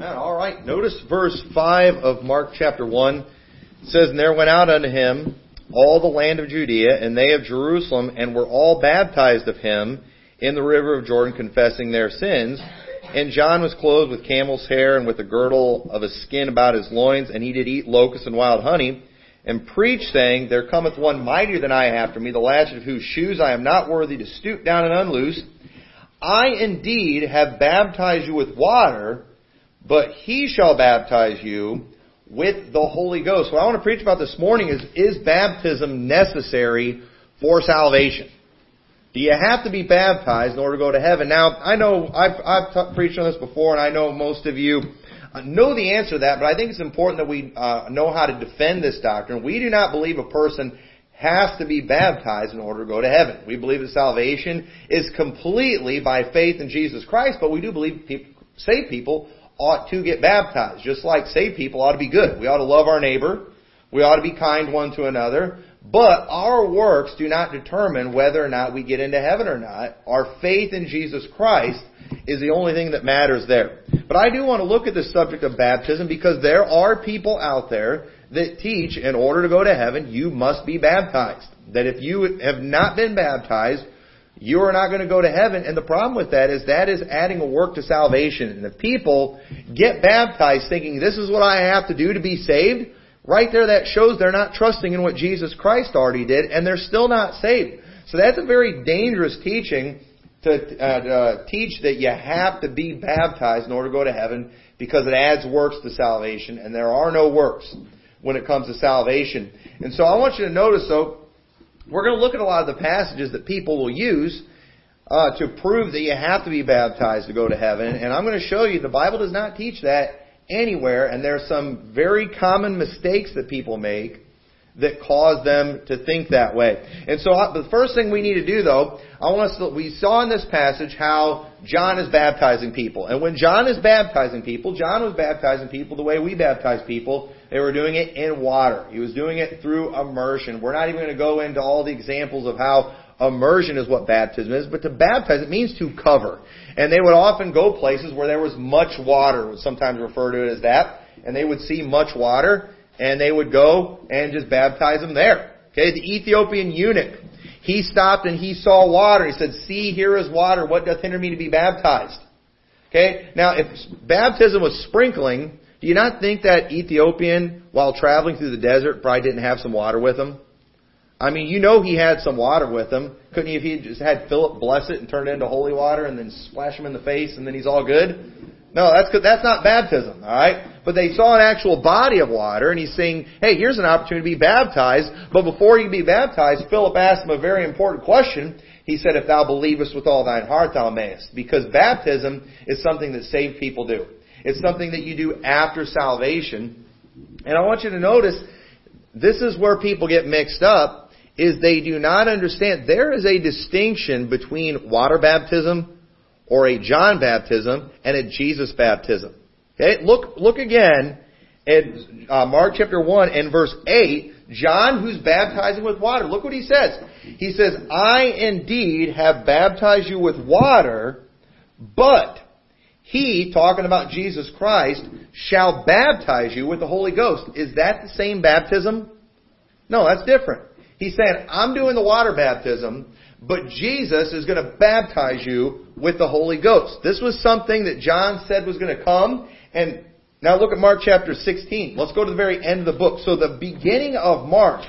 All right. Notice verse 5 of Mark chapter 1. It says, And there went out unto him all the land of Judea, and they of Jerusalem, and were all baptized of him in the river of Jordan, confessing their sins. And John was clothed with camel's hair, and with a girdle of a skin about his loins, and he did eat locusts and wild honey, and preached, saying, There cometh one mightier than I after me, the latchet of whose shoes I am not worthy to stoop down and unloose. I indeed have baptized you with water, but he shall baptize you with the Holy Ghost. What I want to preach about this morning is, is baptism necessary for salvation? Do you have to be baptized in order to go to heaven? Now, I know I've, I've t- preached on this before, and I know most of you know the answer to that, but I think it's important that we uh, know how to defend this doctrine. We do not believe a person has to be baptized in order to go to heaven. We believe that salvation is completely by faith in Jesus Christ, but we do believe people, saved people ought to get baptized. Just like saved people ought to be good. We ought to love our neighbor. We ought to be kind one to another. But our works do not determine whether or not we get into heaven or not. Our faith in Jesus Christ is the only thing that matters there. But I do want to look at the subject of baptism because there are people out there that teach in order to go to heaven, you must be baptized. That if you have not been baptized, you are not going to go to heaven. And the problem with that is that is adding a work to salvation. And if people get baptized thinking this is what I have to do to be saved, right there that shows they're not trusting in what Jesus Christ already did and they're still not saved. So that's a very dangerous teaching to uh, uh, teach that you have to be baptized in order to go to heaven because it adds works to salvation and there are no works when it comes to salvation. And so I want you to notice though, we're going to look at a lot of the passages that people will use uh, to prove that you have to be baptized to go to heaven. And I'm going to show you the Bible does not teach that anywhere, and there are some very common mistakes that people make that cause them to think that way. And so uh, the first thing we need to do though, I want us to, we saw in this passage how John is baptizing people. And when John is baptizing people, John was baptizing people the way we baptize people. They were doing it in water. He was doing it through immersion. We're not even going to go into all the examples of how immersion is what baptism is, but to baptize, it means to cover. And they would often go places where there was much water, would sometimes refer to it as that, and they would see much water, and they would go and just baptize them there. Okay, the Ethiopian eunuch, he stopped and he saw water. He said, See, here is water. What doth hinder me to be baptized? Okay, now if baptism was sprinkling, do you not think that Ethiopian, while traveling through the desert, probably didn't have some water with him? I mean, you know he had some water with him. Couldn't he if he just had Philip bless it and turn it into holy water and then splash him in the face and then he's all good? No, that's good. that's not baptism, all right? But they saw an actual body of water, and he's saying, "Hey, here's an opportunity to be baptized." But before could be baptized, Philip asked him a very important question. He said, "If thou believest with all thine heart, thou mayest," because baptism is something that saved people do. It's something that you do after salvation, and I want you to notice this is where people get mixed up. Is they do not understand there is a distinction between water baptism or a John baptism and a Jesus baptism. Okay, look, look again at uh, Mark chapter 1 and verse 8. John, who's baptizing with water, look what he says. He says, I indeed have baptized you with water, but he, talking about Jesus Christ, shall baptize you with the Holy Ghost. Is that the same baptism? No, that's different. He's saying, I'm doing the water baptism, but Jesus is going to baptize you with the Holy Ghost. This was something that John said was going to come. And now look at Mark chapter 16. Let's go to the very end of the book. So the beginning of Mark,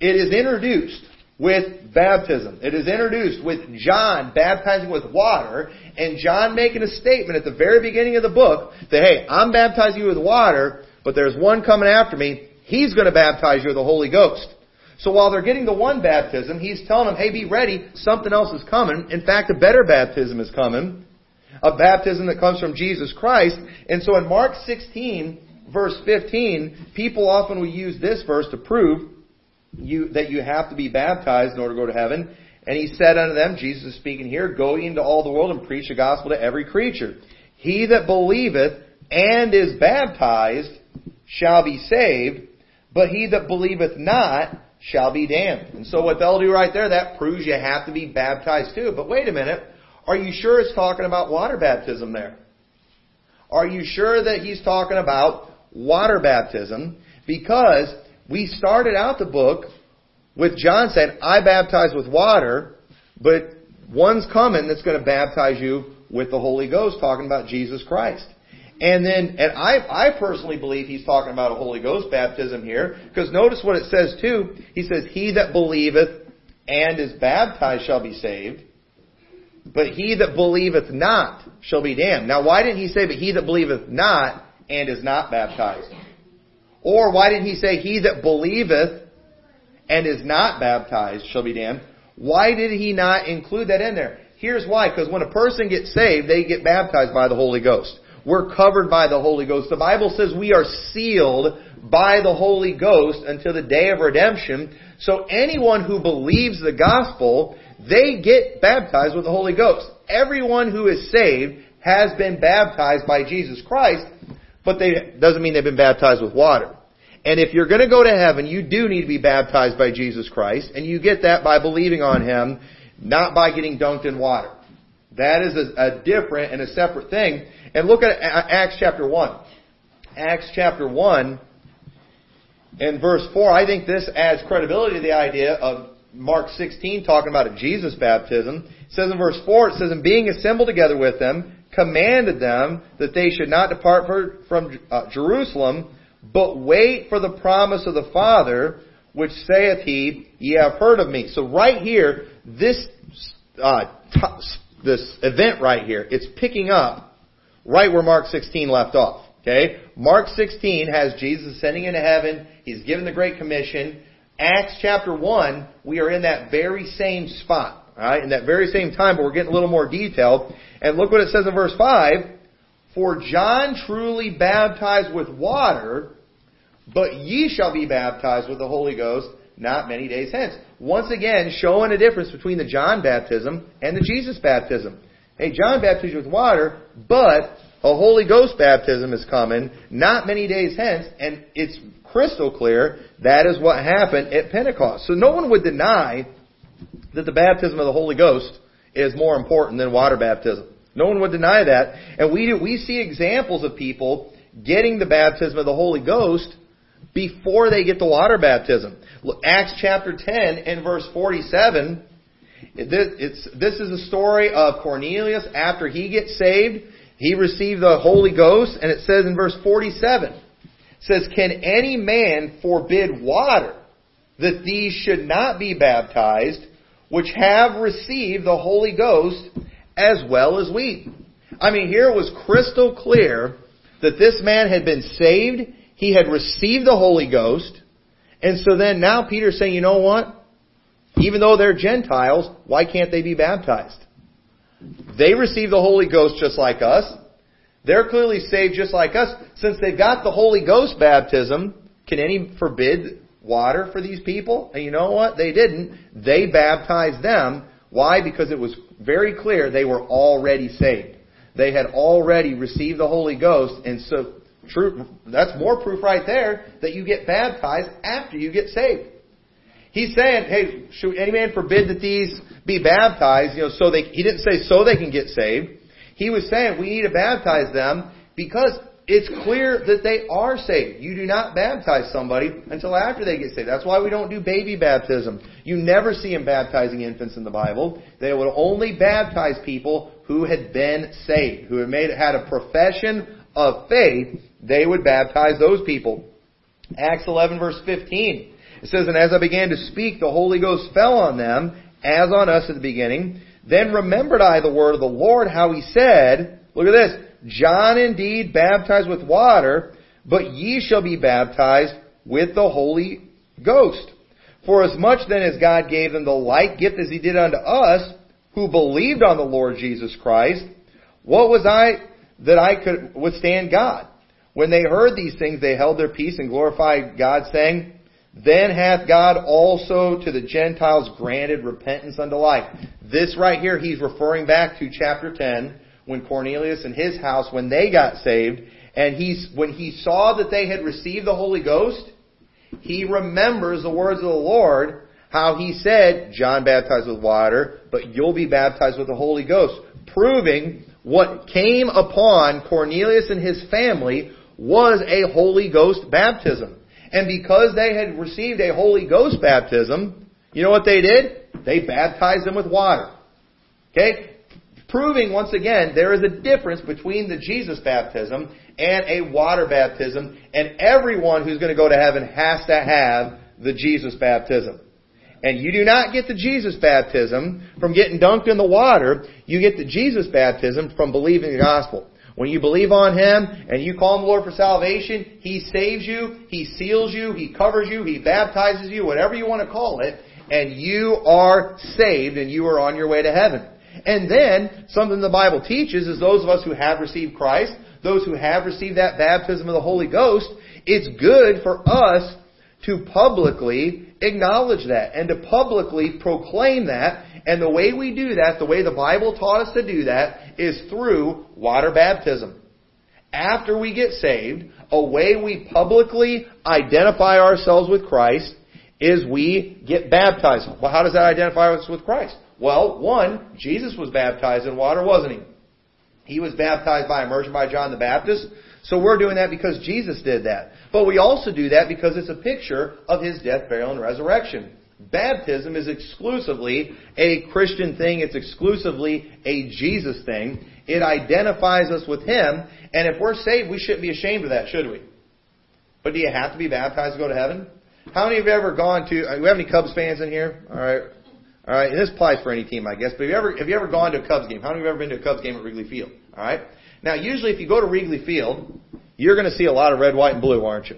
it is introduced with baptism. It is introduced with John baptizing with water and John making a statement at the very beginning of the book that, hey, I'm baptizing you with water, but there's one coming after me. He's going to baptize you with the Holy Ghost. So while they're getting the one baptism, he's telling them, hey, be ready. Something else is coming. In fact, a better baptism is coming. A baptism that comes from Jesus Christ. And so in Mark 16, verse 15, people often will use this verse to prove you, that you have to be baptized in order to go to heaven. And he said unto them, Jesus is speaking here, Go into all the world and preach the gospel to every creature. He that believeth and is baptized shall be saved, but he that believeth not shall be damned. And so what they'll do right there, that proves you have to be baptized too. But wait a minute, are you sure it's talking about water baptism there? Are you sure that he's talking about water baptism? Because we started out the book with John saying, I baptize with water, but one's coming that's going to baptize you with the Holy Ghost, talking about Jesus Christ. And then, and I, I personally believe he's talking about a Holy Ghost baptism here, because notice what it says too. He says, He that believeth and is baptized shall be saved, but he that believeth not shall be damned. Now why didn't he say, but he that believeth not and is not baptized? Or why didn't he say, he that believeth and is not baptized shall be damned? Why did he not include that in there? Here's why, because when a person gets saved, they get baptized by the Holy Ghost. We're covered by the Holy Ghost. The Bible says we are sealed by the Holy Ghost until the day of redemption. So anyone who believes the gospel, they get baptized with the Holy Ghost. Everyone who is saved has been baptized by Jesus Christ, but they doesn't mean they've been baptized with water. And if you're going to go to heaven, you do need to be baptized by Jesus Christ, and you get that by believing on Him, not by getting dunked in water. That is a, a different and a separate thing. And look at uh, Acts chapter 1. Acts chapter 1 and verse 4, I think this adds credibility to the idea of Mark 16 talking about a Jesus baptism. It says in verse 4, it says, And being assembled together with them, commanded them that they should not depart from uh, Jerusalem, but wait for the promise of the Father, which saith he, Ye have heard of me. So right here, this uh, t- this event right here, it's picking up right where Mark 16 left off. Okay? Mark 16 has Jesus ascending into heaven. He's given the Great Commission. Acts chapter 1, we are in that very same spot. Alright? In that very same time, but we're getting a little more detailed. And look what it says in verse 5. For John truly baptized with water, but ye shall be baptized with the Holy Ghost not many days hence. Once again, showing a difference between the John baptism and the Jesus baptism. Hey, John baptized with water, but a Holy Ghost baptism is coming not many days hence, and it's crystal clear that is what happened at Pentecost. So no one would deny that the baptism of the Holy Ghost is more important than water baptism. No one would deny that. And we do, we see examples of people getting the baptism of the Holy Ghost before they get the water baptism. Acts chapter 10 and verse 47 this, this is a story of Cornelius after he gets saved. He received the Holy Ghost, and it says in verse 47, it says, Can any man forbid water that these should not be baptized, which have received the Holy Ghost as well as we? I mean, here it was crystal clear that this man had been saved, he had received the Holy Ghost, and so then now Peter's saying, you know what? Even though they're Gentiles, why can't they be baptized? They receive the Holy Ghost just like us. They're clearly saved just like us. Since they've got the Holy Ghost baptism, can any forbid water for these people? And you know what? They didn't. They baptized them. Why? Because it was very clear they were already saved. They had already received the Holy Ghost, and so true, that's more proof right there that you get baptized after you get saved. He's saying, hey, should any man forbid that these be baptized? You know, so they, he didn't say so they can get saved. He was saying we need to baptize them because it's clear that they are saved. You do not baptize somebody until after they get saved. That's why we don't do baby baptism. You never see them baptizing infants in the Bible. They would only baptize people who had been saved, who had made had a profession of faith. They would baptize those people. Acts 11 verse 15. It says, And as I began to speak, the Holy Ghost fell on them, as on us at the beginning. Then remembered I the word of the Lord, how he said, Look at this, John indeed baptized with water, but ye shall be baptized with the Holy Ghost. For as much then as God gave them the like gift as he did unto us, who believed on the Lord Jesus Christ, what was I that I could withstand God? When they heard these things, they held their peace and glorified God, saying, then hath God also to the Gentiles granted repentance unto life. This right here, he's referring back to chapter 10, when Cornelius and his house, when they got saved, and he's, when he saw that they had received the Holy Ghost, he remembers the words of the Lord, how he said, John baptized with water, but you'll be baptized with the Holy Ghost, proving what came upon Cornelius and his family was a Holy Ghost baptism. And because they had received a Holy Ghost baptism, you know what they did? They baptized them with water. Okay? Proving once again there is a difference between the Jesus baptism and a water baptism, and everyone who's going to go to heaven has to have the Jesus baptism. And you do not get the Jesus baptism from getting dunked in the water. You get the Jesus baptism from believing the gospel. When you believe on Him and you call Him Lord for salvation, He saves you, He seals you, He covers you, He baptizes you, whatever you want to call it, and you are saved and you are on your way to heaven. And then, something the Bible teaches is those of us who have received Christ, those who have received that baptism of the Holy Ghost, it's good for us to publicly acknowledge that and to publicly proclaim that. And the way we do that, the way the Bible taught us to do that, is through water baptism. After we get saved, a way we publicly identify ourselves with Christ is we get baptized. Well, how does that identify us with Christ? Well, one, Jesus was baptized in water, wasn't he? He was baptized by immersion by John the Baptist. So we're doing that because Jesus did that. But we also do that because it's a picture of his death, burial, and resurrection. Baptism is exclusively a Christian thing. It's exclusively a Jesus thing. It identifies us with Him. And if we're saved, we shouldn't be ashamed of that, should we? But do you have to be baptized to go to heaven? How many of you have ever gone to, uh, do we have any Cubs fans in here? Alright. Alright, and this applies for any team, I guess. But have you ever, have you ever gone to a Cubs game? How many of you have ever been to a Cubs game at Wrigley Field? Alright. Now, usually if you go to Wrigley Field, you're going to see a lot of red, white, and blue, aren't you?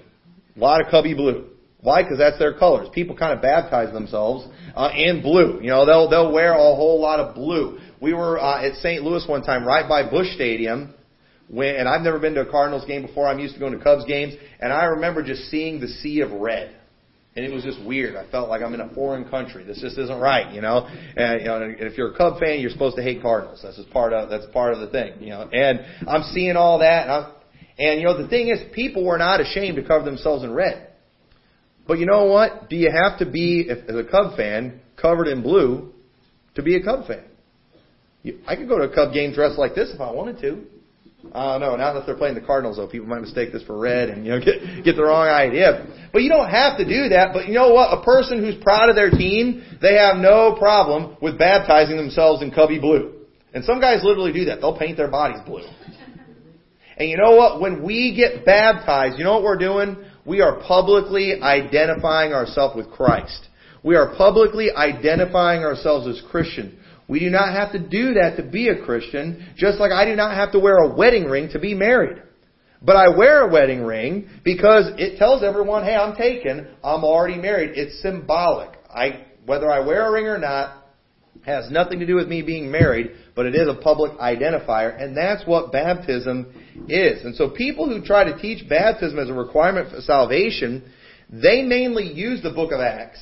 A lot of cubby blue. Why? Because that's their colors. People kind of baptize themselves uh, in blue. You know, they'll they'll wear a whole lot of blue. We were uh, at St. Louis one time, right by Busch Stadium, when and I've never been to a Cardinals game before. I'm used to going to Cubs games, and I remember just seeing the sea of red. And it was just weird. I felt like I'm in a foreign country. This just isn't right, you know. And you know, and if you're a Cub fan, you're supposed to hate Cardinals. That's just part of that's part of the thing, you know. And I'm seeing all that, and I'm, and you know, the thing is, people were not ashamed to cover themselves in red. But you know what? Do you have to be, if, as a Cub fan, covered in blue to be a Cub fan? You, I could go to a Cub game dressed like this if I wanted to. Uh, no, not if they're playing the Cardinals though. People might mistake this for red and, you know, get, get the wrong idea. But you don't have to do that. But you know what? A person who's proud of their team, they have no problem with baptizing themselves in Cubby blue. And some guys literally do that. They'll paint their bodies blue. And you know what? When we get baptized, you know what we're doing? We are publicly identifying ourselves with Christ. We are publicly identifying ourselves as Christian. We do not have to do that to be a Christian, just like I do not have to wear a wedding ring to be married. But I wear a wedding ring because it tells everyone, hey, I'm taken, I'm already married. It's symbolic. I, whether I wear a ring or not, has nothing to do with me being married, but it is a public identifier, and that's what baptism is. And so people who try to teach baptism as a requirement for salvation, they mainly use the book of Acts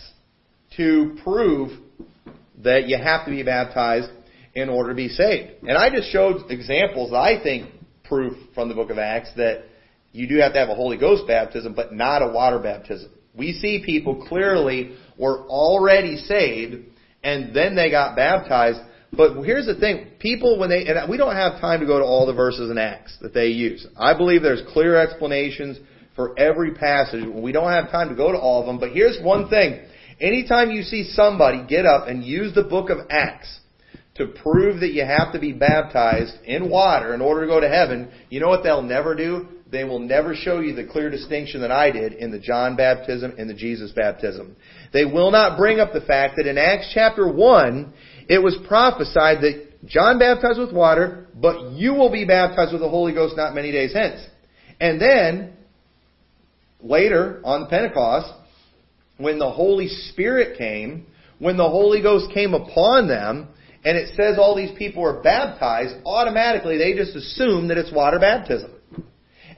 to prove that you have to be baptized in order to be saved. And I just showed examples that I think proof from the book of Acts that you do have to have a Holy Ghost baptism, but not a water baptism. We see people clearly were already saved and then they got baptized. But here's the thing. People, when they, and we don't have time to go to all the verses in Acts that they use. I believe there's clear explanations for every passage. We don't have time to go to all of them, but here's one thing. Anytime you see somebody get up and use the book of Acts to prove that you have to be baptized in water in order to go to heaven, you know what they'll never do? They will never show you the clear distinction that I did in the John baptism and the Jesus baptism. They will not bring up the fact that in Acts chapter 1, it was prophesied that John baptized with water, but you will be baptized with the Holy Ghost not many days hence. And then, later on Pentecost, when the Holy Spirit came, when the Holy Ghost came upon them, and it says all these people were baptized, automatically they just assume that it's water baptism.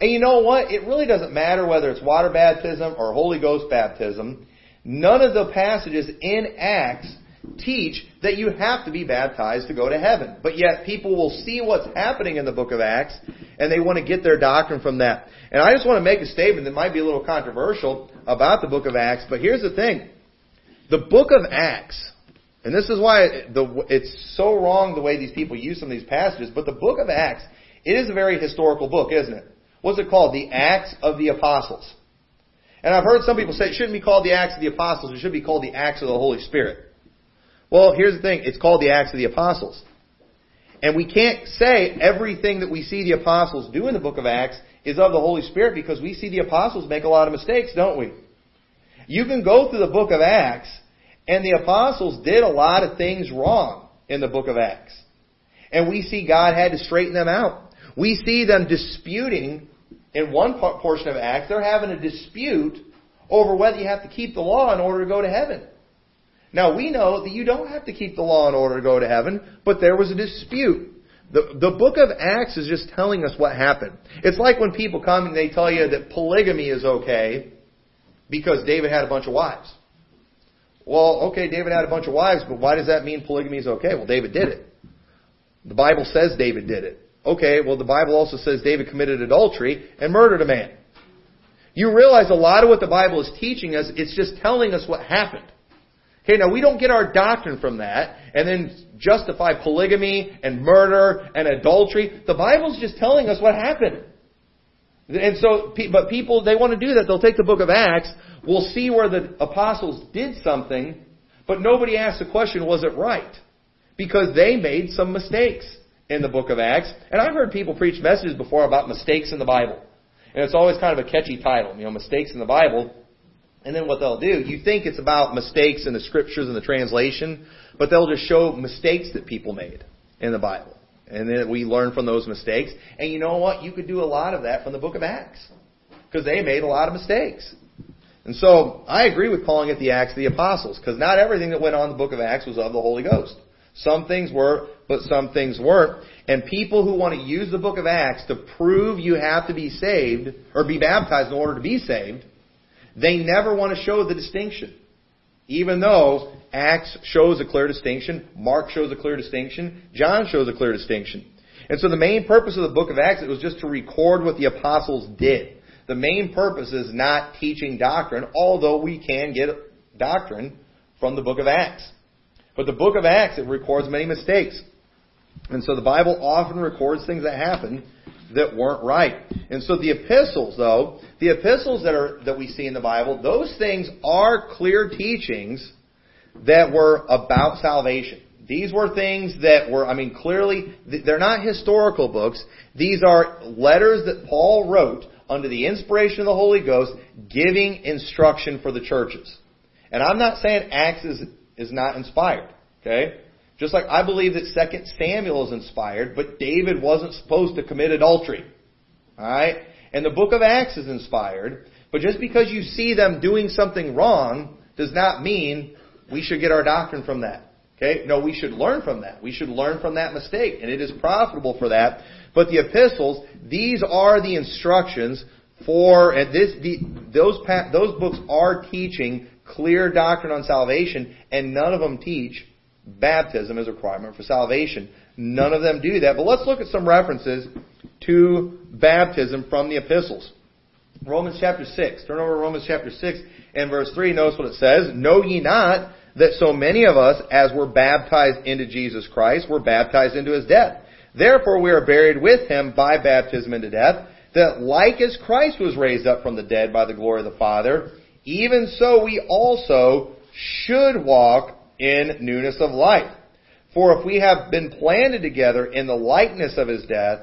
And you know what? It really doesn't matter whether it's water baptism or Holy Ghost baptism. None of the passages in Acts teach that you have to be baptized to go to heaven. But yet people will see what's happening in the book of Acts and they want to get their doctrine from that. And I just want to make a statement that might be a little controversial about the book of Acts, but here's the thing. The book of Acts And this is why it's so wrong the way these people use some of these passages. But the book of Acts, it is a very historical book, isn't it? What's it called? The Acts of the Apostles. And I've heard some people say it shouldn't be called the Acts of the Apostles, it should be called the Acts of the Holy Spirit. Well, here's the thing. It's called the Acts of the Apostles. And we can't say everything that we see the apostles do in the book of Acts is of the Holy Spirit because we see the apostles make a lot of mistakes, don't we? You can go through the book of Acts and the apostles did a lot of things wrong in the book of Acts. And we see God had to straighten them out. We see them disputing in one portion of Acts, they're having a dispute over whether you have to keep the law in order to go to heaven. Now we know that you don't have to keep the law in order to go to heaven, but there was a dispute. The, the book of Acts is just telling us what happened. It's like when people come and they tell you that polygamy is okay because David had a bunch of wives. Well, okay, David had a bunch of wives, but why does that mean polygamy is okay? Well, David did it. The Bible says David did it. Okay, well, the Bible also says David committed adultery and murdered a man. You realize a lot of what the Bible is teaching us, it's just telling us what happened. Okay, now we don't get our doctrine from that and then justify polygamy and murder and adultery. The Bible's just telling us what happened. And so, but people, they want to do that. They'll take the book of Acts, we'll see where the apostles did something, but nobody asks the question, was it right? Because they made some mistakes in the book of Acts. And I've heard people preach messages before about mistakes in the Bible. And it's always kind of a catchy title, you know, mistakes in the Bible. And then what they'll do, you think it's about mistakes in the scriptures and the translation, but they'll just show mistakes that people made in the Bible. And then we learn from those mistakes. And you know what? You could do a lot of that from the book of Acts. Because they made a lot of mistakes. And so I agree with calling it the Acts of the Apostles, because not everything that went on in the book of Acts was of the Holy Ghost. Some things were, but some things weren't. And people who want to use the book of Acts to prove you have to be saved, or be baptized in order to be saved, they never want to show the distinction. Even though Acts shows a clear distinction, Mark shows a clear distinction, John shows a clear distinction. And so the main purpose of the book of Acts it was just to record what the apostles did. The main purpose is not teaching doctrine, although we can get doctrine from the book of Acts. But the book of Acts, it records many mistakes. And so the Bible often records things that happened that weren't right. And so the epistles, though, the epistles that are that we see in the Bible, those things are clear teachings that were about salvation. These were things that were, I mean, clearly, they're not historical books. These are letters that Paul wrote under the inspiration of the Holy Ghost, giving instruction for the churches. And I'm not saying Acts is, is not inspired. Okay? Just like I believe that Second Samuel is inspired, but David wasn't supposed to commit adultery. Alright? And the book of Acts is inspired, but just because you see them doing something wrong does not mean we should get our doctrine from that. Okay? No, we should learn from that. We should learn from that mistake, and it is profitable for that. But the epistles, these are the instructions for, and this, the, those, those books are teaching clear doctrine on salvation, and none of them teach baptism as a requirement for salvation. None of them do that. But let's look at some references to baptism from the epistles. Romans chapter 6. Turn over to Romans chapter 6 and verse 3. Notice what it says. Know ye not that so many of us, as were baptized into Jesus Christ, were baptized into his death? Therefore we are buried with him by baptism into death, that like as Christ was raised up from the dead by the glory of the Father, even so we also should walk in newness of life. For if we have been planted together in the likeness of his death,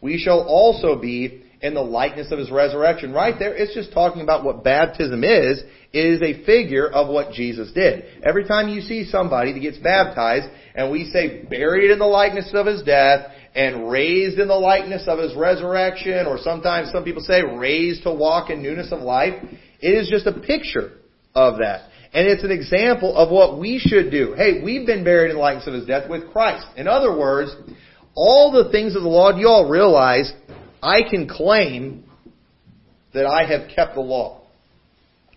we shall also be in the likeness of his resurrection. Right there, it's just talking about what baptism is. It is a figure of what Jesus did. Every time you see somebody that gets baptized, and we say buried in the likeness of his death, and raised in the likeness of his resurrection, or sometimes some people say raised to walk in newness of life, it is just a picture of that. And it's an example of what we should do. Hey, we've been buried in the likeness of his death with Christ. In other words, all the things of the law, do you all realize I can claim that I have kept the law.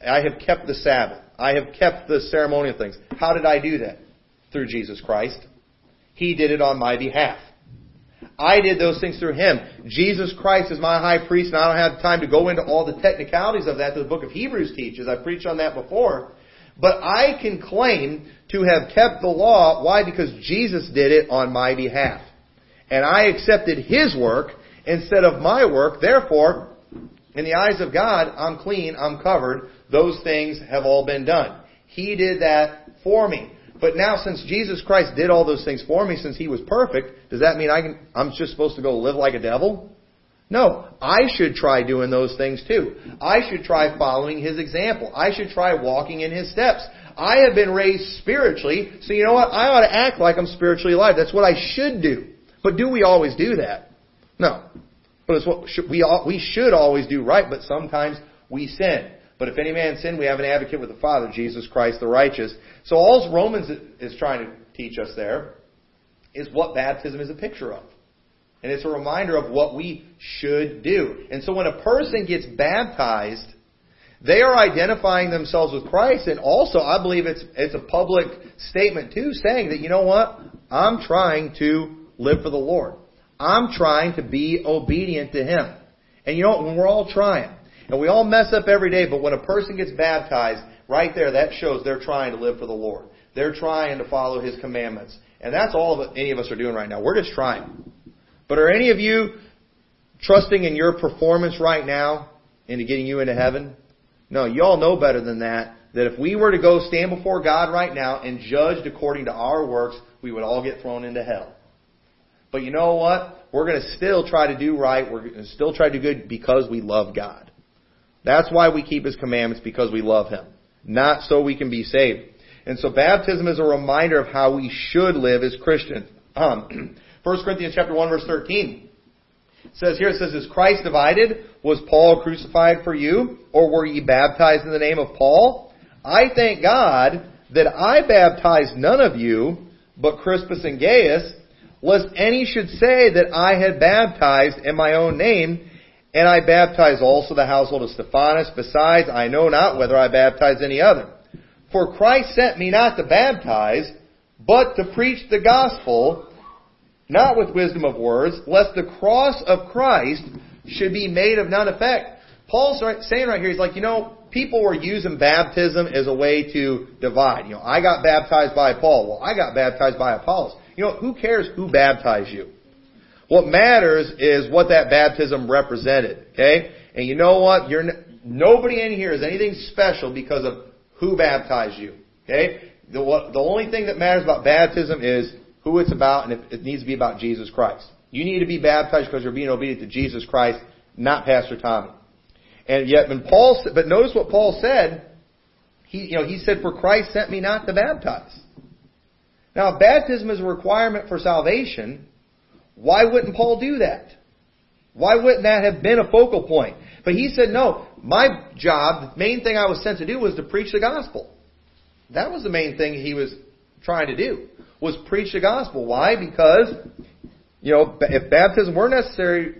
I have kept the Sabbath. I have kept the ceremonial things. How did I do that? Through Jesus Christ. He did it on my behalf. I did those things through Him. Jesus Christ is my high priest, and I don't have time to go into all the technicalities of that that the book of Hebrews teaches. I preached on that before. But I can claim to have kept the law. Why? Because Jesus did it on my behalf. And I accepted His work instead of my work. Therefore, in the eyes of God, I'm clean, I'm covered. Those things have all been done. He did that for me. But now, since Jesus Christ did all those things for me, since He was perfect, does that mean I can, I'm just supposed to go live like a devil? No, I should try doing those things too. I should try following His example. I should try walking in His steps. I have been raised spiritually, so you know what? I ought to act like I'm spiritually alive. That's what I should do. But do we always do that? No. But it's what we we should always do right, but sometimes we sin. But if any man sin, we have an advocate with the Father, Jesus Christ the righteous. So all Romans is trying to teach us there is what baptism is a picture of. And it's a reminder of what we should do. And so when a person gets baptized, they are identifying themselves with Christ, and also I believe it's it's a public statement too, saying that you know what, I'm trying to live for the Lord. I'm trying to be obedient to Him. And you know what? We're all trying, and we all mess up every day, but when a person gets baptized, right there, that shows they're trying to live for the Lord. They're trying to follow His commandments. And that's all of any of us are doing right now. We're just trying. But are any of you trusting in your performance right now into getting you into heaven? No, you all know better than that. That if we were to go stand before God right now and judged according to our works, we would all get thrown into hell. But you know what? We're going to still try to do right. We're going to still try to do good because we love God. That's why we keep His commandments because we love Him. Not so we can be saved. And so baptism is a reminder of how we should live as Christians. Um, 1 Corinthians chapter 1 verse 13 says here, it says, Is Christ divided? Was Paul crucified for you? Or were ye baptized in the name of Paul? I thank God that I baptized none of you, but Crispus and Gaius, lest any should say that I had baptized in my own name, and I baptized also the household of Stephanas. Besides, I know not whether I baptized any other. For Christ sent me not to baptize, but to preach the gospel, not with wisdom of words, lest the cross of Christ should be made of none effect. Paul's saying right here, he's like, you know, people were using baptism as a way to divide. You know, I got baptized by Paul. Well, I got baptized by Apollos. You know, who cares who baptized you? What matters is what that baptism represented. Okay? And you know what? You're n- nobody in here is anything special because of who baptized you. Okay? The, the only thing that matters about baptism is who it's about and it needs to be about Jesus Christ. You need to be baptized because you're being obedient to Jesus Christ, not Pastor Tommy. And yet when Paul, said, but notice what Paul said. He, you know, he said, for Christ sent me not to baptize. Now, if baptism is a requirement for salvation, why wouldn't Paul do that? Why wouldn't that have been a focal point? But he said, no, my job, the main thing I was sent to do was to preach the gospel. That was the main thing he was trying to do, was preach the gospel. Why? Because, you know, if baptism were necessary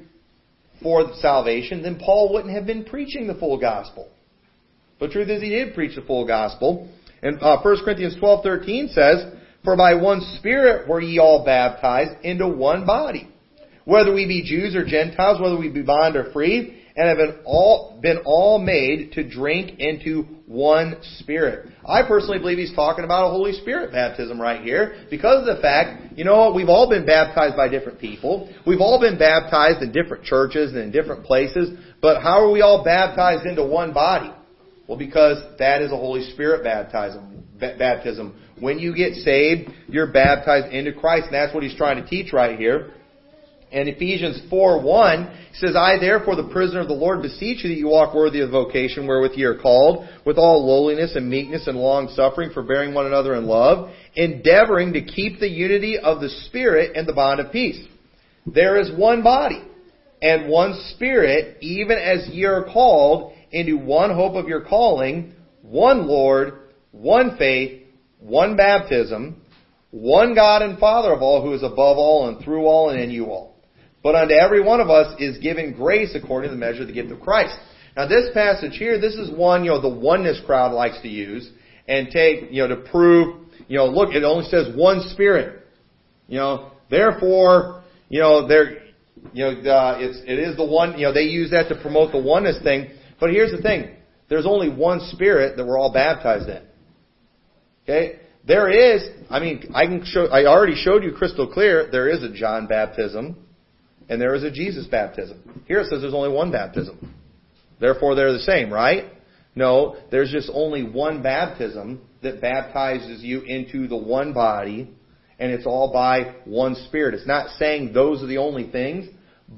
for salvation, then Paul wouldn't have been preaching the full gospel. But truth is, he did preach the full gospel. And uh, 1 Corinthians 12:13 says, for by one Spirit were ye all baptized into one body. Whether we be Jews or Gentiles, whether we be bond or free, and have been all, been all made to drink into one Spirit. I personally believe he's talking about a Holy Spirit baptism right here because of the fact, you know we've all been baptized by different people. We've all been baptized in different churches and in different places, but how are we all baptized into one body? Well, because that is a Holy Spirit baptism. Baptism. When you get saved, you're baptized into Christ, and that's what he's trying to teach right here. And Ephesians 4 1 says, I therefore, the prisoner of the Lord, beseech you that you walk worthy of the vocation wherewith ye are called, with all lowliness and meekness and long suffering, forbearing one another in love, endeavoring to keep the unity of the Spirit and the bond of peace. There is one body, and one Spirit, even as ye are called into one hope of your calling, one Lord, one faith, one baptism, one God and Father of all, who is above all and through all and in you all. But unto every one of us is given grace according to the measure of the gift of Christ. Now this passage here, this is one, you know, the oneness crowd likes to use and take, you know, to prove, you know, look, it only says one spirit. You know, therefore, you know, there, you know, uh, it's, it is the one, you know, they use that to promote the oneness thing. But here's the thing. There's only one spirit that we're all baptized in. Okay? There is, I mean, I can show, I already showed you crystal clear, there is a John baptism and there is a Jesus baptism. Here it says there's only one baptism. Therefore they're the same, right? No, there's just only one baptism that baptizes you into the one body and it's all by one Spirit. It's not saying those are the only things,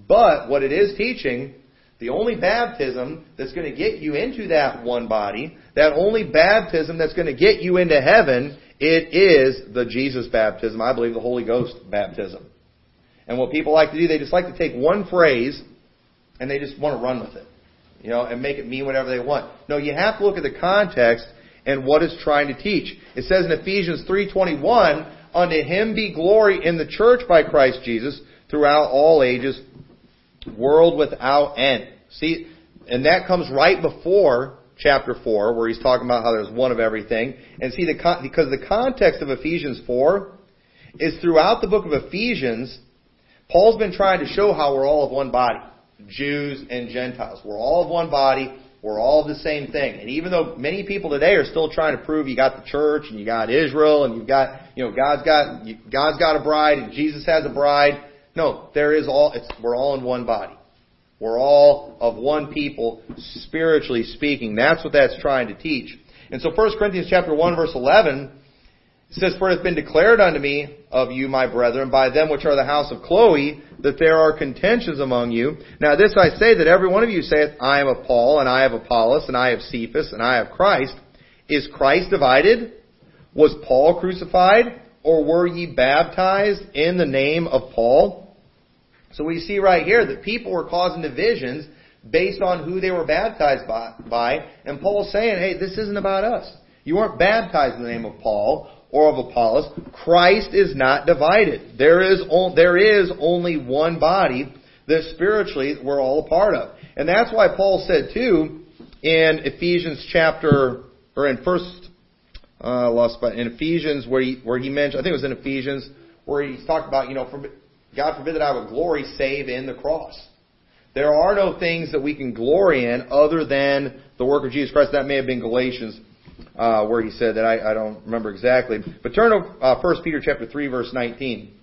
but what it is teaching, the only baptism that's going to get you into that one body, that only baptism that's going to get you into heaven, it is the Jesus baptism. I believe the Holy Ghost baptism. And what people like to do, they just like to take one phrase and they just want to run with it. You know, and make it mean whatever they want. No, you have to look at the context and what it's trying to teach. It says in Ephesians 3:21, "Unto him be glory in the church by Christ Jesus throughout all ages, world without end." See, and that comes right before chapter 4 where he's talking about how there's one of everything. And see the because the context of Ephesians 4 is throughout the book of Ephesians, Paul's been trying to show how we're all of one body. Jews and Gentiles. We're all of one body. We're all the same thing. And even though many people today are still trying to prove you got the church and you got Israel and you've got, you know, God's got, God's got a bride and Jesus has a bride. No, there is all, it's, we're all in one body. We're all of one people, spiritually speaking. That's what that's trying to teach. And so 1 Corinthians chapter 1 verse 11 says, For it hath been declared unto me of you, my brethren, by them which are the house of Chloe, that there are contentions among you. Now this I say, that every one of you saith, I am of Paul, and I have Apollos, and I have Cephas, and I have Christ. Is Christ divided? Was Paul crucified? Or were ye baptized in the name of Paul? So we see right here that people were causing divisions based on who they were baptized by, by and Paul's saying, hey, this isn't about us. You weren't baptized in the name of Paul or of Apollos. Christ is not divided. There is, there is only one body that spiritually we're all a part of. And that's why Paul said too in Ephesians chapter, or in first, uh, lost, but in Ephesians where he, where he mentioned, I think it was in Ephesians, where he's talked about, you know, God forbid that I would glory save in the cross. There are no things that we can glory in other than the work of Jesus Christ. That may have been Galatians uh, where he said that I, I don't remember exactly. But turn to uh, 1 Peter chapter 3 verse 19.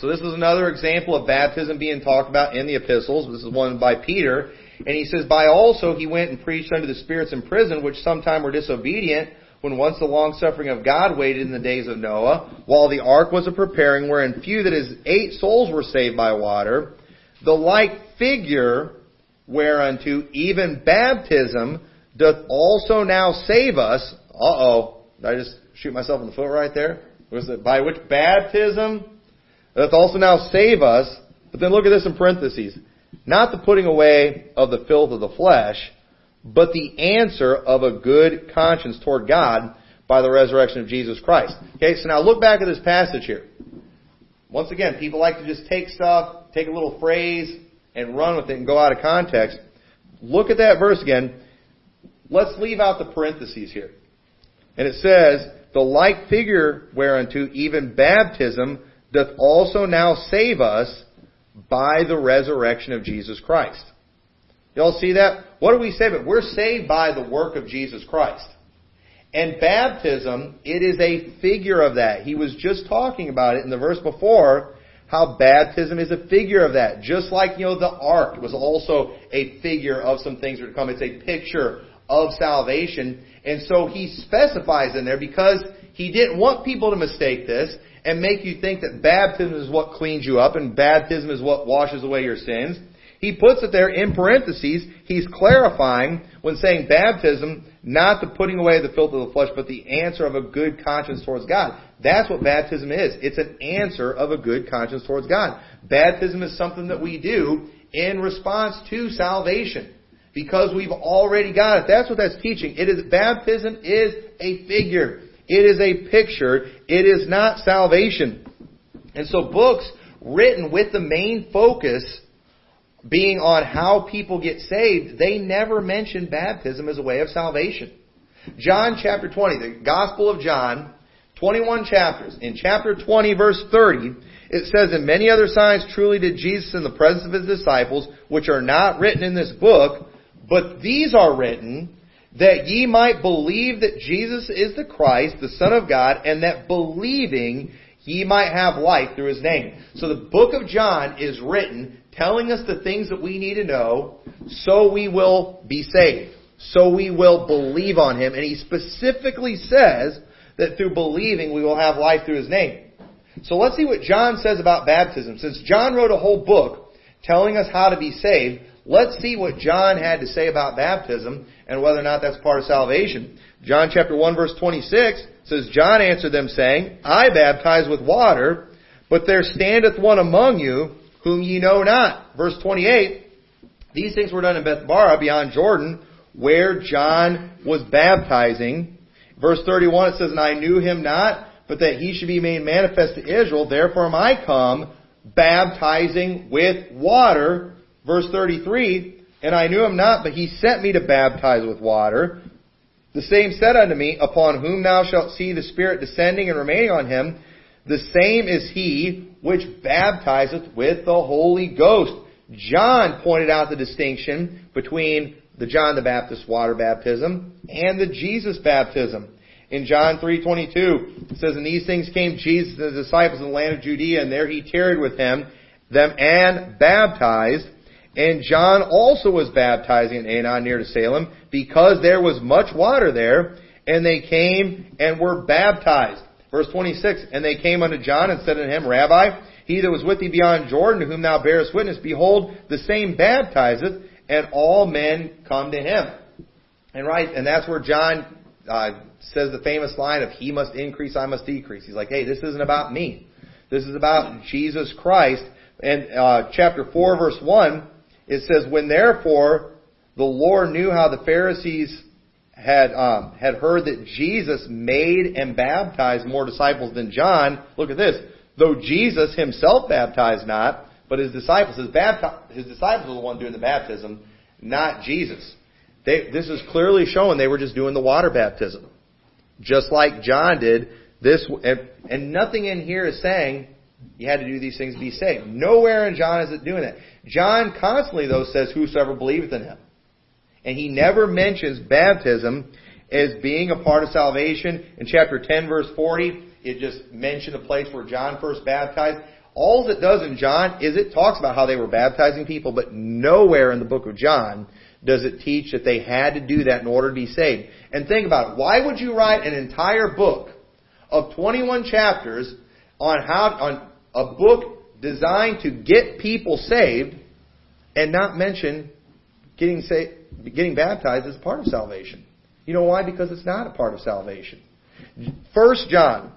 So this is another example of baptism being talked about in the epistles. This is one by Peter. And he says, By also he went and preached unto the spirits in prison, which sometime were disobedient, when once the long suffering of God waited in the days of Noah, while the ark was a preparing, wherein few that is eight souls were saved by water. The like figure whereunto even baptism doth also now save us. Uh oh. Did I just shoot myself in the foot right there? Was it by which baptism doth also now save us? But then look at this in parentheses. Not the putting away of the filth of the flesh, but the answer of a good conscience toward God by the resurrection of Jesus Christ. Okay, so now look back at this passage here. Once again, people like to just take stuff, take a little phrase, and run with it and go out of context. Look at that verse again. Let's leave out the parentheses here. And it says, the like figure whereunto even baptism doth also now save us by the resurrection of Jesus Christ. Y'all see that? What do we? But we're saved by the work of Jesus Christ. And baptism, it is a figure of that. He was just talking about it in the verse before, how baptism is a figure of that. Just like, you know, the ark was also a figure of some things that are to come. It's a picture of salvation. And so he specifies in there because he didn't want people to mistake this and make you think that baptism is what cleans you up and baptism is what washes away your sins. He puts it there in parentheses. He's clarifying when saying baptism, not the putting away of the filth of the flesh, but the answer of a good conscience towards God. That's what baptism is. It's an answer of a good conscience towards God. Baptism is something that we do in response to salvation because we've already got it. That's what that's teaching. It is baptism is a figure. It is a picture. It is not salvation. And so books written with the main focus being on how people get saved, they never mention baptism as a way of salvation. John chapter 20, the Gospel of John, 21 chapters. In chapter 20 verse 30, it says, And many other signs truly did Jesus in the presence of his disciples, which are not written in this book, but these are written that ye might believe that Jesus is the Christ, the Son of God, and that believing ye might have life through his name. So the book of John is written telling us the things that we need to know so we will be saved. So we will believe on him. And he specifically says that through believing we will have life through his name. So let's see what John says about baptism. Since John wrote a whole book telling us how to be saved, let's see what John had to say about baptism and whether or not that's part of salvation. John chapter 1 verse 26 says, John answered them saying, I baptize with water, but there standeth one among you whom ye know not. Verse 28, these things were done in Bethabara beyond Jordan, where John was baptizing. Verse 31 it says, And I knew him not, but that he should be made manifest to Israel. Therefore am I come, baptizing with water. Verse 33, And I knew him not, but he sent me to baptize with water. The same said unto me, Upon whom thou shalt see the Spirit descending and remaining on him, the same is he which baptizeth with the Holy Ghost. John pointed out the distinction between the John the Baptist water baptism and the Jesus baptism. In John 3:22, it says, "And these things came Jesus and the disciples in the land of Judea, and there he tarried with him, them and baptized. And John also was baptizing in Aenon near to Salem, because there was much water there, and they came and were baptized." Verse 26, "And they came unto John and said unto him, Rabbi, he that was with thee beyond Jordan, to whom thou bearest witness, behold, the same baptizeth, and all men come to him. And right, and that's where John uh, says the famous line of "He must increase, I must decrease." He's like, "Hey, this isn't about me. This is about Jesus Christ." And uh, chapter four, verse one, it says, "When therefore the Lord knew how the Pharisees had um, had heard that Jesus made and baptized more disciples than John, look at this. Though Jesus himself baptized not, but his disciples, his, bapti- his disciples were the one doing the baptism, not Jesus. They, this is clearly showing they were just doing the water baptism. Just like John did. This, and, and nothing in here is saying you had to do these things to be saved. Nowhere in John is it doing that. John constantly, though, says, Whosoever believeth in him. And he never mentions baptism as being a part of salvation. In chapter 10, verse 40, it just mentioned a place where John first baptized. All it does in John is it talks about how they were baptizing people, but nowhere in the book of John does it teach that they had to do that in order to be saved. And think about it. Why would you write an entire book of 21 chapters on how, on a book designed to get people saved and not mention getting saved, getting baptized as a part of salvation? You know why? Because it's not a part of salvation. First John.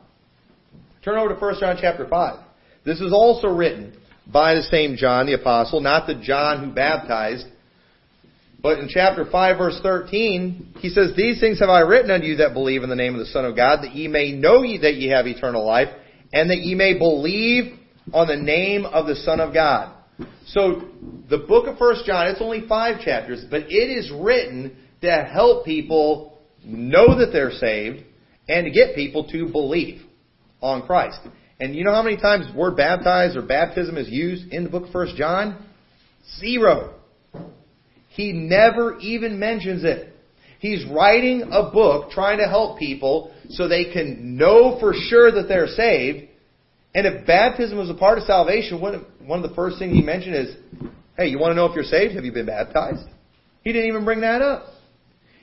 Turn over to First John chapter 5. This is also written by the same John the Apostle, not the John who baptized. But in chapter 5 verse 13, he says, These things have I written unto you that believe in the name of the Son of God, that ye may know ye that ye have eternal life, and that ye may believe on the name of the Son of God. So, the book of First John, it's only five chapters, but it is written to help people know that they're saved, and to get people to believe on Christ. And you know how many times the word baptized or baptism is used in the book of First John? Zero. He never even mentions it. He's writing a book trying to help people so they can know for sure that they're saved. And if baptism was a part of salvation, one of the first things he mentioned is, hey, you want to know if you're saved? Have you been baptized? He didn't even bring that up.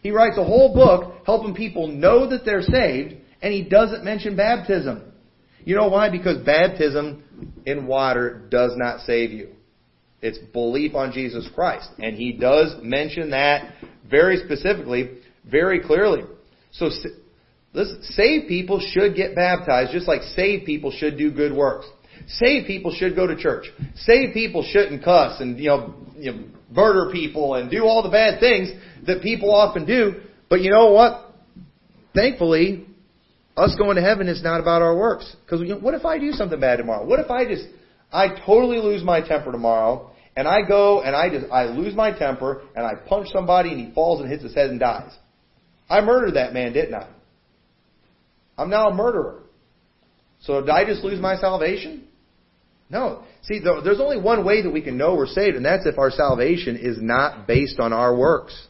He writes a whole book helping people know that they're saved, and he doesn't mention baptism. You know why? Because baptism in water does not save you. It's belief on Jesus Christ. And he does mention that very specifically, very clearly. So, listen, saved people should get baptized just like saved people should do good works. Saved people should go to church. Saved people shouldn't cuss and, you know, you know, murder people and do all the bad things that people often do. But you know what? Thankfully, us going to heaven is not about our works. Because you know, what if I do something bad tomorrow? What if I just, I totally lose my temper tomorrow, and I go and I just, I lose my temper, and I punch somebody and he falls and hits his head and dies. I murdered that man, didn't I? I'm now a murderer. So did I just lose my salvation? No. See, there's only one way that we can know we're saved, and that's if our salvation is not based on our works.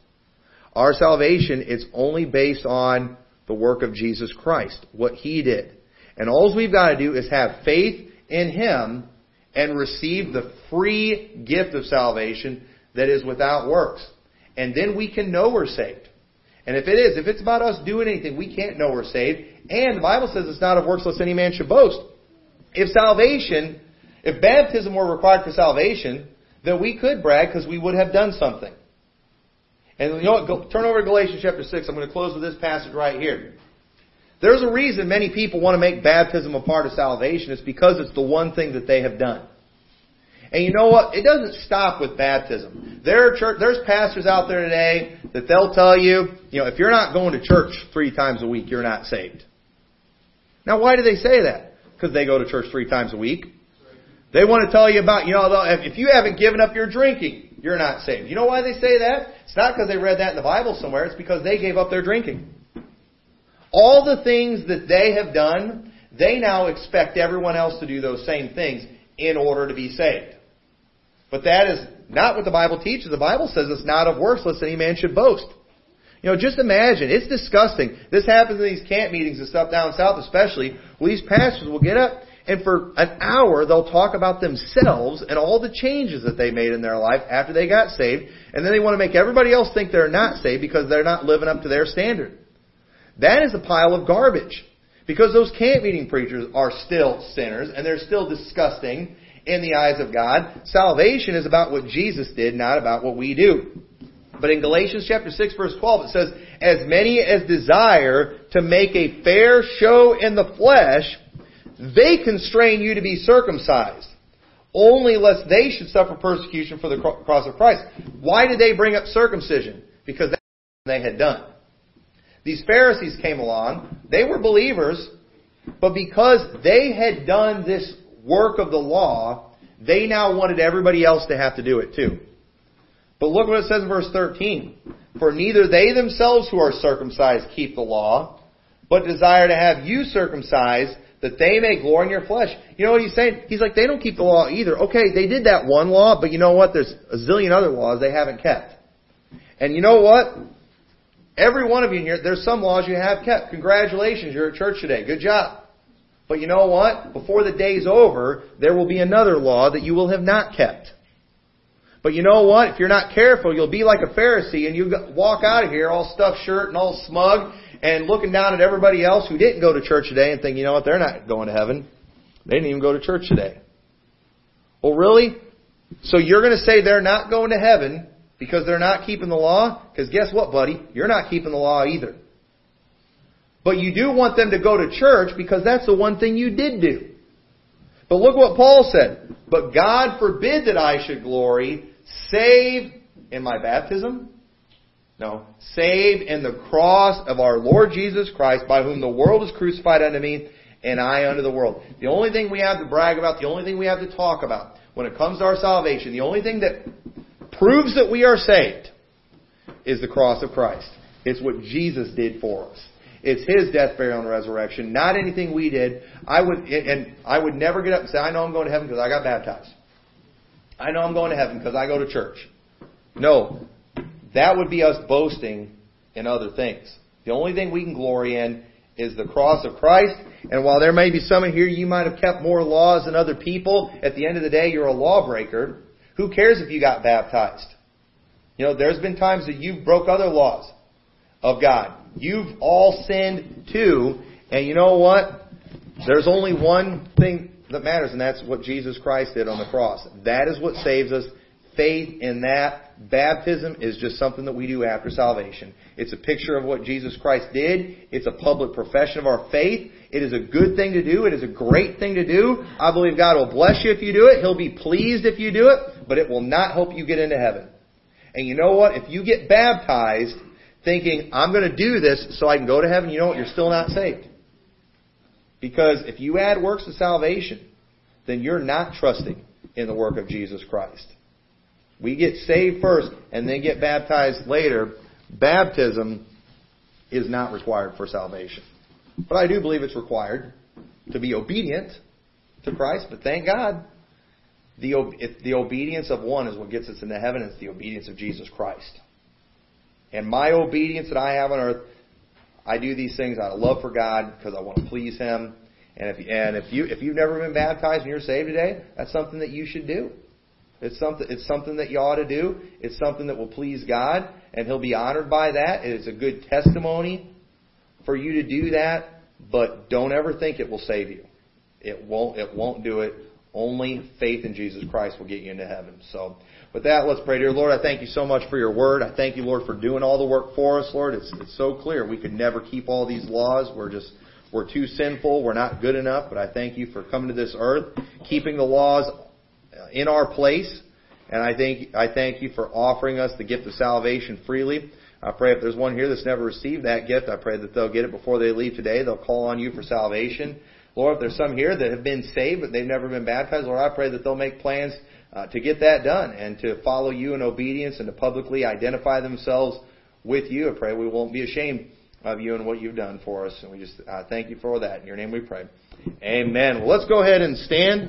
Our salvation, it's only based on the work of Jesus Christ, what He did. And all we've got to do is have faith in Him and receive the free gift of salvation that is without works. And then we can know we're saved. And if it is, if it's about us doing anything, we can't know we're saved. And the Bible says it's not of works lest any man should boast. If salvation, if baptism were required for salvation, then we could brag because we would have done something. And you know what? Go, turn over to Galatians chapter 6. I'm going to close with this passage right here. There's a reason many people want to make baptism a part of salvation. It's because it's the one thing that they have done. And you know what? It doesn't stop with baptism. There are church, there's pastors out there today that they'll tell you, you know, if you're not going to church three times a week, you're not saved. Now, why do they say that? Because they go to church three times a week. They want to tell you about, you know, if you haven't given up your drinking, you're not saved. You know why they say that? It's not because they read that in the Bible somewhere. It's because they gave up their drinking. All the things that they have done, they now expect everyone else to do those same things in order to be saved. But that is not what the Bible teaches. The Bible says it's not of works lest any man should boast. You know, just imagine. It's disgusting. This happens in these camp meetings and stuff down south especially, where these pastors will get up and for an hour they'll talk about themselves and all the changes that they made in their life after they got saved, and then they want to make everybody else think they're not saved because they're not living up to their standard. That is a pile of garbage. Because those camp meeting preachers are still sinners and they're still disgusting in the eyes of God. Salvation is about what Jesus did, not about what we do. But in Galatians chapter 6 verse 12 it says, As many as desire to make a fair show in the flesh, they constrain you to be circumcised. Only lest they should suffer persecution for the cross of Christ. Why did they bring up circumcision? Because that's what they had done. These Pharisees came along. They were believers, but because they had done this work of the law, they now wanted everybody else to have to do it too. But look what it says in verse 13. For neither they themselves who are circumcised keep the law, but desire to have you circumcised, that they may glory in your flesh. You know what he's saying? He's like, they don't keep the law either. Okay, they did that one law, but you know what? There's a zillion other laws they haven't kept. And you know what? Every one of you here, there's some laws you have kept. Congratulations, you're at church today. Good job. But you know what? Before the day's over, there will be another law that you will have not kept. But you know what? If you're not careful, you'll be like a Pharisee and you walk out of here all stuffed shirt and all smug and looking down at everybody else who didn't go to church today and think, you know what? They're not going to heaven. They didn't even go to church today. Well, really? So you're going to say they're not going to heaven because they're not keeping the law? Because guess what, buddy? You're not keeping the law either. But you do want them to go to church because that's the one thing you did do. But look what Paul said. But God forbid that I should glory, save in my baptism? No. Save in the cross of our Lord Jesus Christ, by whom the world is crucified unto me, and I unto the world. The only thing we have to brag about, the only thing we have to talk about when it comes to our salvation, the only thing that proves that we are saved is the cross of Christ. It's what Jesus did for us. It's His death, burial, and resurrection, not anything we did. I would, and I would never get up and say, I know I'm going to heaven because I got baptized. I know I'm going to heaven because I go to church. No. That would be us boasting in other things. The only thing we can glory in is the cross of Christ. And while there may be some in here, you might have kept more laws than other people. At the end of the day, you're a lawbreaker. Who cares if you got baptized? You know, there's been times that you've broke other laws of God. You've all sinned too. And you know what? There's only one thing that matters, and that's what Jesus Christ did on the cross. That is what saves us. Faith in that. Baptism is just something that we do after salvation. It's a picture of what Jesus Christ did. It's a public profession of our faith. It is a good thing to do. It is a great thing to do. I believe God will bless you if you do it. He'll be pleased if you do it, but it will not help you get into heaven. And you know what? If you get baptized, thinking, I'm going to do this so I can go to heaven, you know what? You're still not saved. Because if you add works to salvation, then you're not trusting in the work of Jesus Christ. We get saved first and then get baptized later. Baptism is not required for salvation. But I do believe it's required to be obedient to Christ, but thank God. The, if the obedience of one is what gets us into heaven, it's the obedience of Jesus Christ. and my obedience that I have on earth, I do these things out of love for God because I want to please Him. And if and if you if you've never been baptized and you're saved today, that's something that you should do. It's something it's something that you ought to do. It's something that will please God, and He'll be honored by that. It's a good testimony for you to do that. But don't ever think it will save you. It won't. It won't do it. Only faith in Jesus Christ will get you into heaven. So, with that, let's pray. Dear Lord, I thank you so much for your word. I thank you, Lord, for doing all the work for us, Lord. It's, it's so clear. We could never keep all these laws. We're just, we're too sinful. We're not good enough. But I thank you for coming to this earth, keeping the laws in our place. And I thank, I thank you for offering us the gift of salvation freely. I pray if there's one here that's never received that gift, I pray that they'll get it before they leave today. They'll call on you for salvation. Lord, if there's some here that have been saved but they've never been baptized, Lord, I pray that they'll make plans uh, to get that done and to follow you in obedience and to publicly identify themselves with you. I pray we won't be ashamed of you and what you've done for us. And we just uh, thank you for that. In your name we pray. Amen. Well, let's go ahead and stand.